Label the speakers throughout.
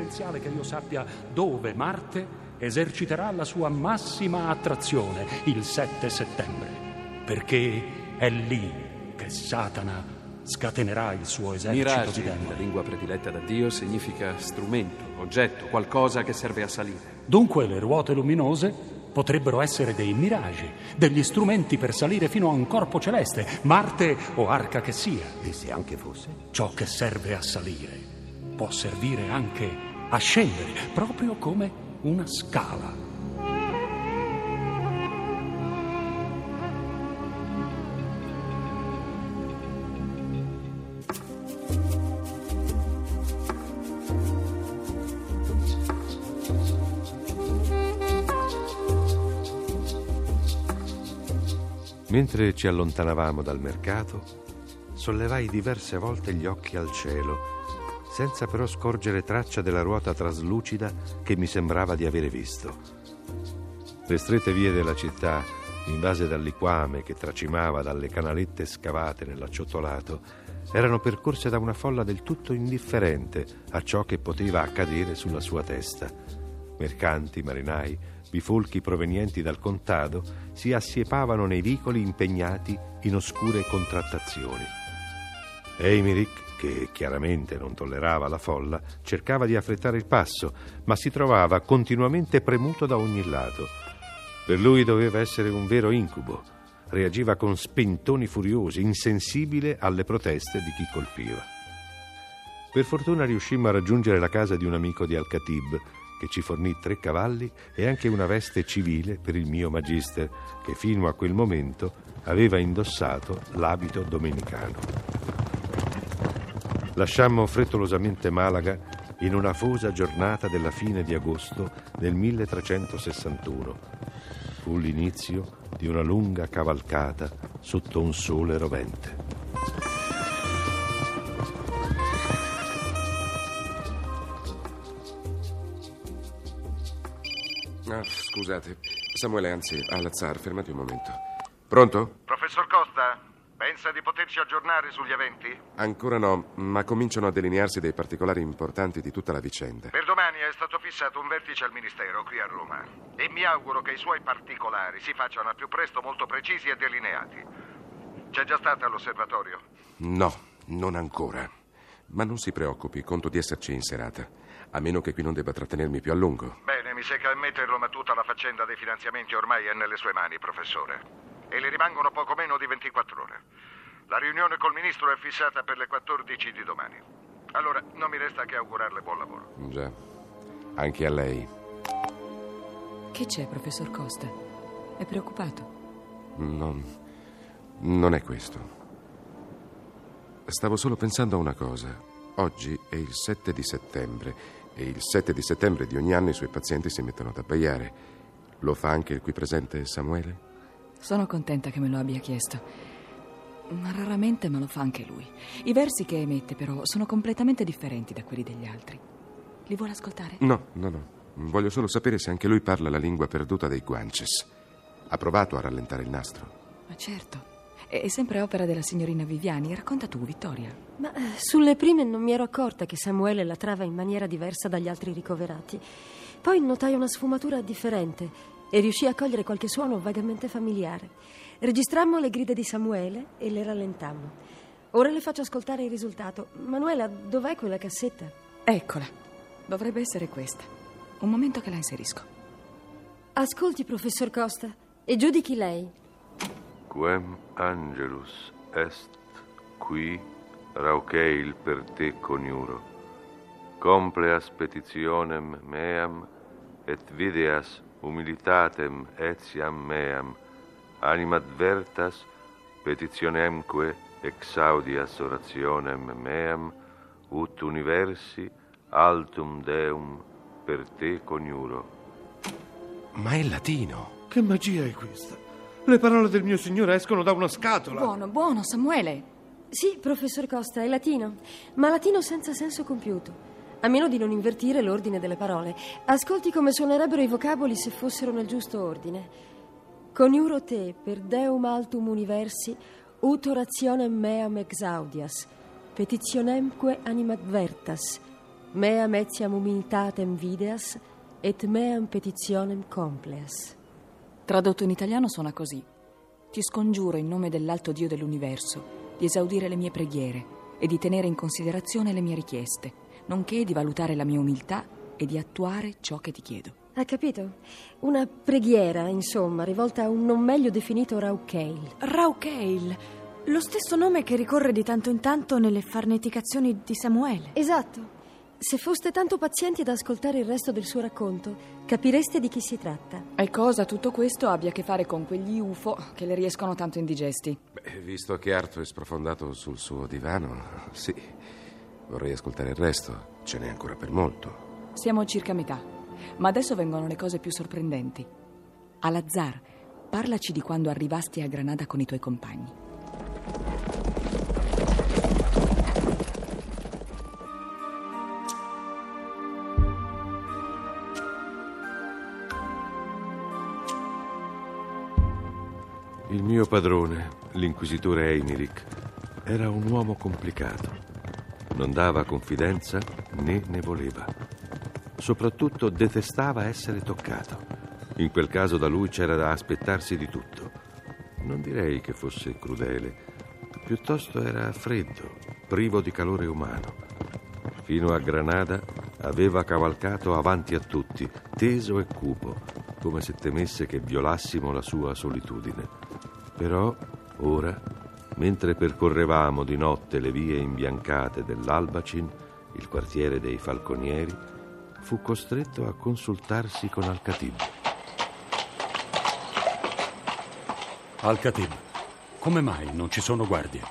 Speaker 1: Essenziale che io sappia dove Marte eserciterà la sua massima attrazione il 7 settembre, perché è lì che Satana scatenerà il suo esercito
Speaker 2: Miraggi,
Speaker 1: di
Speaker 2: nella
Speaker 1: demoni.
Speaker 2: lingua prediletta da Dio, significa strumento, oggetto, qualcosa che serve a salire.
Speaker 1: Dunque le ruote luminose potrebbero essere dei miraggi, degli strumenti per salire fino a un corpo celeste, Marte o arca che sia.
Speaker 3: E se anche fosse?
Speaker 1: Ciò che serve a salire può servire anche a scendere, proprio come una scala.
Speaker 4: Mentre ci allontanavamo dal mercato, sollevai diverse volte gli occhi al cielo, senza però scorgere traccia della ruota traslucida che mi sembrava di avere visto. Le strette vie della città, invase dal liquame che tracimava dalle canalette scavate nell'acciottolato, erano percorse da una folla del tutto indifferente a ciò che poteva accadere sulla sua testa. Mercanti, marinai, bifolchi provenienti dal contado si assiepavano nei vicoli impegnati in oscure contrattazioni. Eimerick, che chiaramente non tollerava la folla, cercava di affrettare il passo, ma si trovava continuamente premuto da ogni lato. Per lui doveva essere un vero incubo. Reagiva con spintoni furiosi, insensibile alle proteste di chi colpiva. Per fortuna riuscimmo a raggiungere la casa di un amico di Al-Khatib, che ci fornì tre cavalli e anche una veste civile per il mio magister, che fino a quel momento aveva indossato l'abito domenicano. Lasciammo frettolosamente Malaga in una afosa giornata della fine di agosto del 1361. Fu l'inizio di una lunga cavalcata sotto un sole rovente.
Speaker 5: Ah, scusate. Samuele, anzi, Al-Azzar, fermati un momento. Pronto?
Speaker 6: Professor Costa, pensa di poterci aggiornare sugli eventi?
Speaker 5: Ancora no, ma cominciano a delinearsi dei particolari importanti di tutta la vicenda.
Speaker 6: Per domani è stato fissato un vertice al Ministero qui a Roma e mi auguro che i suoi particolari si facciano al più presto molto precisi e delineati. C'è già stata all'osservatorio?
Speaker 5: No, non ancora. Ma non si preoccupi, conto di esserci in serata. A meno che qui non debba trattenermi più a lungo.
Speaker 6: Bene, mi secca ammetterlo, ma tutta la faccenda dei finanziamenti ormai è nelle sue mani, professore. E le rimangono poco meno di 24 ore. La riunione col ministro è fissata per le 14 di domani. Allora, non mi resta che augurarle buon lavoro.
Speaker 5: Già. Anche a lei.
Speaker 7: Che c'è, professor Costa? È preoccupato?
Speaker 5: Non. Non è questo. Stavo solo pensando a una cosa. Oggi è il 7 di settembre e il 7 di settembre di ogni anno i suoi pazienti si mettono ad abbaiare. Lo fa anche il qui presente Samuele?
Speaker 7: Sono contenta che me lo abbia chiesto. Ma raramente me lo fa anche lui. I versi che emette, però, sono completamente differenti da quelli degli altri. Li vuole ascoltare?
Speaker 5: No, no, no. Voglio solo sapere se anche lui parla la lingua perduta dei Guanches. Ha provato a rallentare il nastro.
Speaker 7: Ma certo. È sempre opera della signorina Viviani. Racconta tu, Vittoria.
Speaker 8: Ma eh, sulle prime non mi ero accorta che Samuele la trava in maniera diversa dagli altri ricoverati. Poi notai una sfumatura differente e riuscii a cogliere qualche suono vagamente familiare. Registrammo le grida di Samuele e le rallentammo. Ora le faccio ascoltare il risultato. Manuela, dov'è quella cassetta?
Speaker 7: Eccola. Dovrebbe essere questa. Un momento che la inserisco.
Speaker 8: Ascolti, professor Costa, e giudichi lei.
Speaker 4: Quem angelus est qui raucheil per te coniuro. Compleas petitionem meam et videas humilitatem etiam meam animadvertas petitionemque exaudias orationem meam ut universi altum deum per te coniuro.
Speaker 5: Ma è latino.
Speaker 3: Che magia è questa? Le parole del mio signore escono da una scatola.
Speaker 7: Buono, buono, Samuele.
Speaker 8: Sì, professor Costa, è latino, ma latino senza senso compiuto. A meno di non invertire l'ordine delle parole. Ascolti come suonerebbero i vocaboli se fossero nel giusto ordine. Coniuro te per deum altum universi ut orationem meam exaudias, petitionemque animadvertas, meam etiam humilitatem videas, et meam petitionem compleas.
Speaker 7: Tradotto in italiano suona così. Ti scongiuro in nome dell'alto Dio dell'universo di esaudire le mie preghiere e di tenere in considerazione le mie richieste, nonché di valutare la mia umiltà e di attuare ciò che ti chiedo.
Speaker 8: Ha capito? Una preghiera, insomma, rivolta a un non meglio definito Raukeil.
Speaker 9: Raukeil, lo stesso nome che ricorre di tanto in tanto nelle farneticazioni di Samuele.
Speaker 8: Esatto. Se foste tanto pazienti ad ascoltare il resto del suo racconto, capireste di chi si tratta.
Speaker 7: E cosa tutto questo abbia a che fare con quegli UFO che le riescono tanto indigesti?
Speaker 5: Beh, visto che Arthur è sprofondato sul suo divano, sì. Vorrei ascoltare il resto. Ce n'è ancora per molto.
Speaker 7: Siamo circa a metà, ma adesso vengono le cose più sorprendenti. Alazar, parlaci di quando arrivasti a Granada con i tuoi compagni.
Speaker 4: Il mio padrone, l'inquisitore Einirich, era un uomo complicato. Non dava confidenza né ne voleva. Soprattutto detestava essere toccato. In quel caso da lui c'era da aspettarsi di tutto. Non direi che fosse crudele, piuttosto era freddo, privo di calore umano. Fino a Granada aveva cavalcato avanti a tutti, teso e cupo, come se temesse che violassimo la sua solitudine. Però ora, mentre percorrevamo di notte le vie imbiancate dell'Albacin, il quartiere dei falconieri, fu costretto a consultarsi con Al-Khatib.
Speaker 1: Al-Khatib, come mai non ci sono guardie?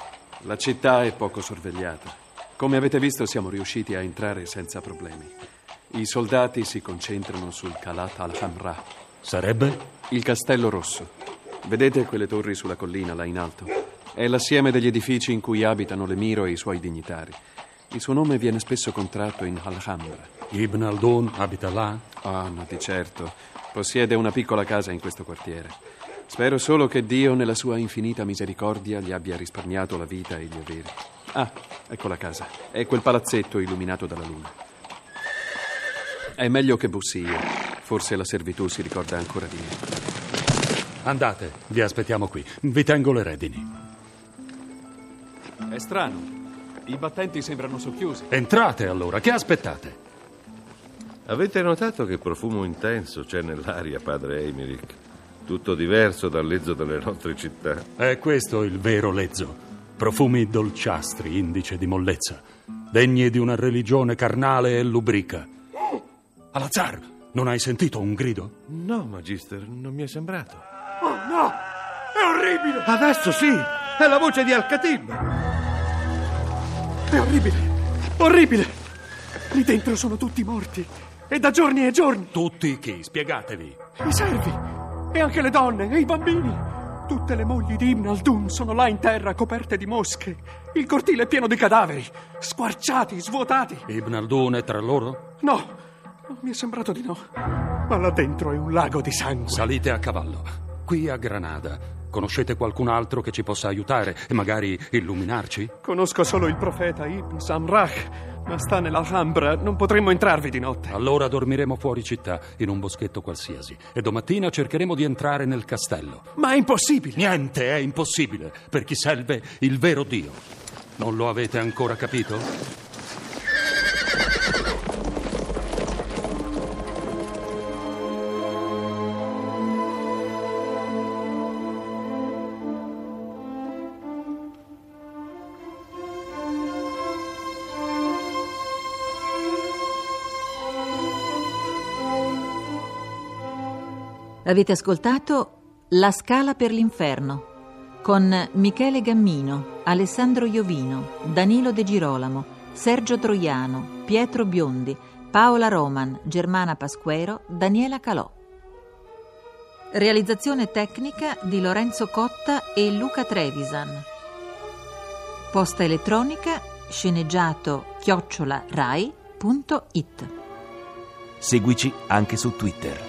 Speaker 2: La città è poco sorvegliata. Come avete visto siamo riusciti a entrare senza problemi. I soldati si concentrano sul Kalat al-Hamra.
Speaker 1: Sarebbe?
Speaker 2: Il Castello Rosso. Vedete quelle torri sulla collina là in alto? È l'assieme degli edifici in cui abitano l'Emiro e i suoi dignitari. Il suo nome viene spesso contratto in Alhambra.
Speaker 1: Ibn Aldun abita là?
Speaker 2: Ah, no, di certo. Possiede una piccola casa in questo quartiere. Spero solo che Dio, nella sua infinita misericordia, gli abbia risparmiato la vita e gli averi. Ah, ecco la casa. È quel palazzetto illuminato dalla luna. È meglio che bussi io. Forse la servitù si ricorda ancora di me.
Speaker 1: Andate, vi aspettiamo qui. Vi tengo le redini.
Speaker 2: È strano. I battenti sembrano socchiusi.
Speaker 1: Entrate allora, che aspettate?
Speaker 4: Avete notato che profumo intenso c'è nell'aria, padre Emmerich? Tutto diverso dal lezzo delle nostre città.
Speaker 1: È questo il vero lezzo. Profumi dolciastri, indice di mollezza, degni di una religione carnale e lubrica. Alazar, non hai sentito un grido?
Speaker 4: No, Magister, non mi è sembrato.
Speaker 3: Oh no! È orribile! Adesso sì! È la voce di Al-Khatib! È orribile! Orribile! Lì dentro sono tutti morti. E da giorni e giorni.
Speaker 1: Tutti chi? Spiegatevi.
Speaker 3: I servi. E anche le donne e i bambini. Tutte le mogli di Ibn Aldun sono là in terra coperte di mosche. Il cortile è pieno di cadaveri. Squarciati, svuotati.
Speaker 1: Ibn Aldun è tra loro?
Speaker 3: No, mi è sembrato di no. Ma là dentro è un lago di sangue.
Speaker 1: Salite a cavallo. Qui a Granada. Conoscete qualcun altro che ci possa aiutare e magari illuminarci?
Speaker 3: Conosco solo il profeta Ibn Samrach, ma sta nell'Alhambra. Non potremmo entrarvi di notte.
Speaker 1: Allora dormiremo fuori città, in un boschetto qualsiasi. E domattina cercheremo di entrare nel castello.
Speaker 3: Ma è impossibile!
Speaker 1: Niente è impossibile per chi serve il vero Dio. Non lo avete ancora capito?
Speaker 10: Avete ascoltato La scala per l'inferno con Michele Gammino, Alessandro Iovino, Danilo De Girolamo, Sergio Troiano, Pietro Biondi, Paola Roman, Germana Pasquero, Daniela Calò. Realizzazione tecnica di Lorenzo Cotta e Luca Trevisan. Posta elettronica sceneggiato chiocciola rai.it.
Speaker 11: Seguici anche su Twitter.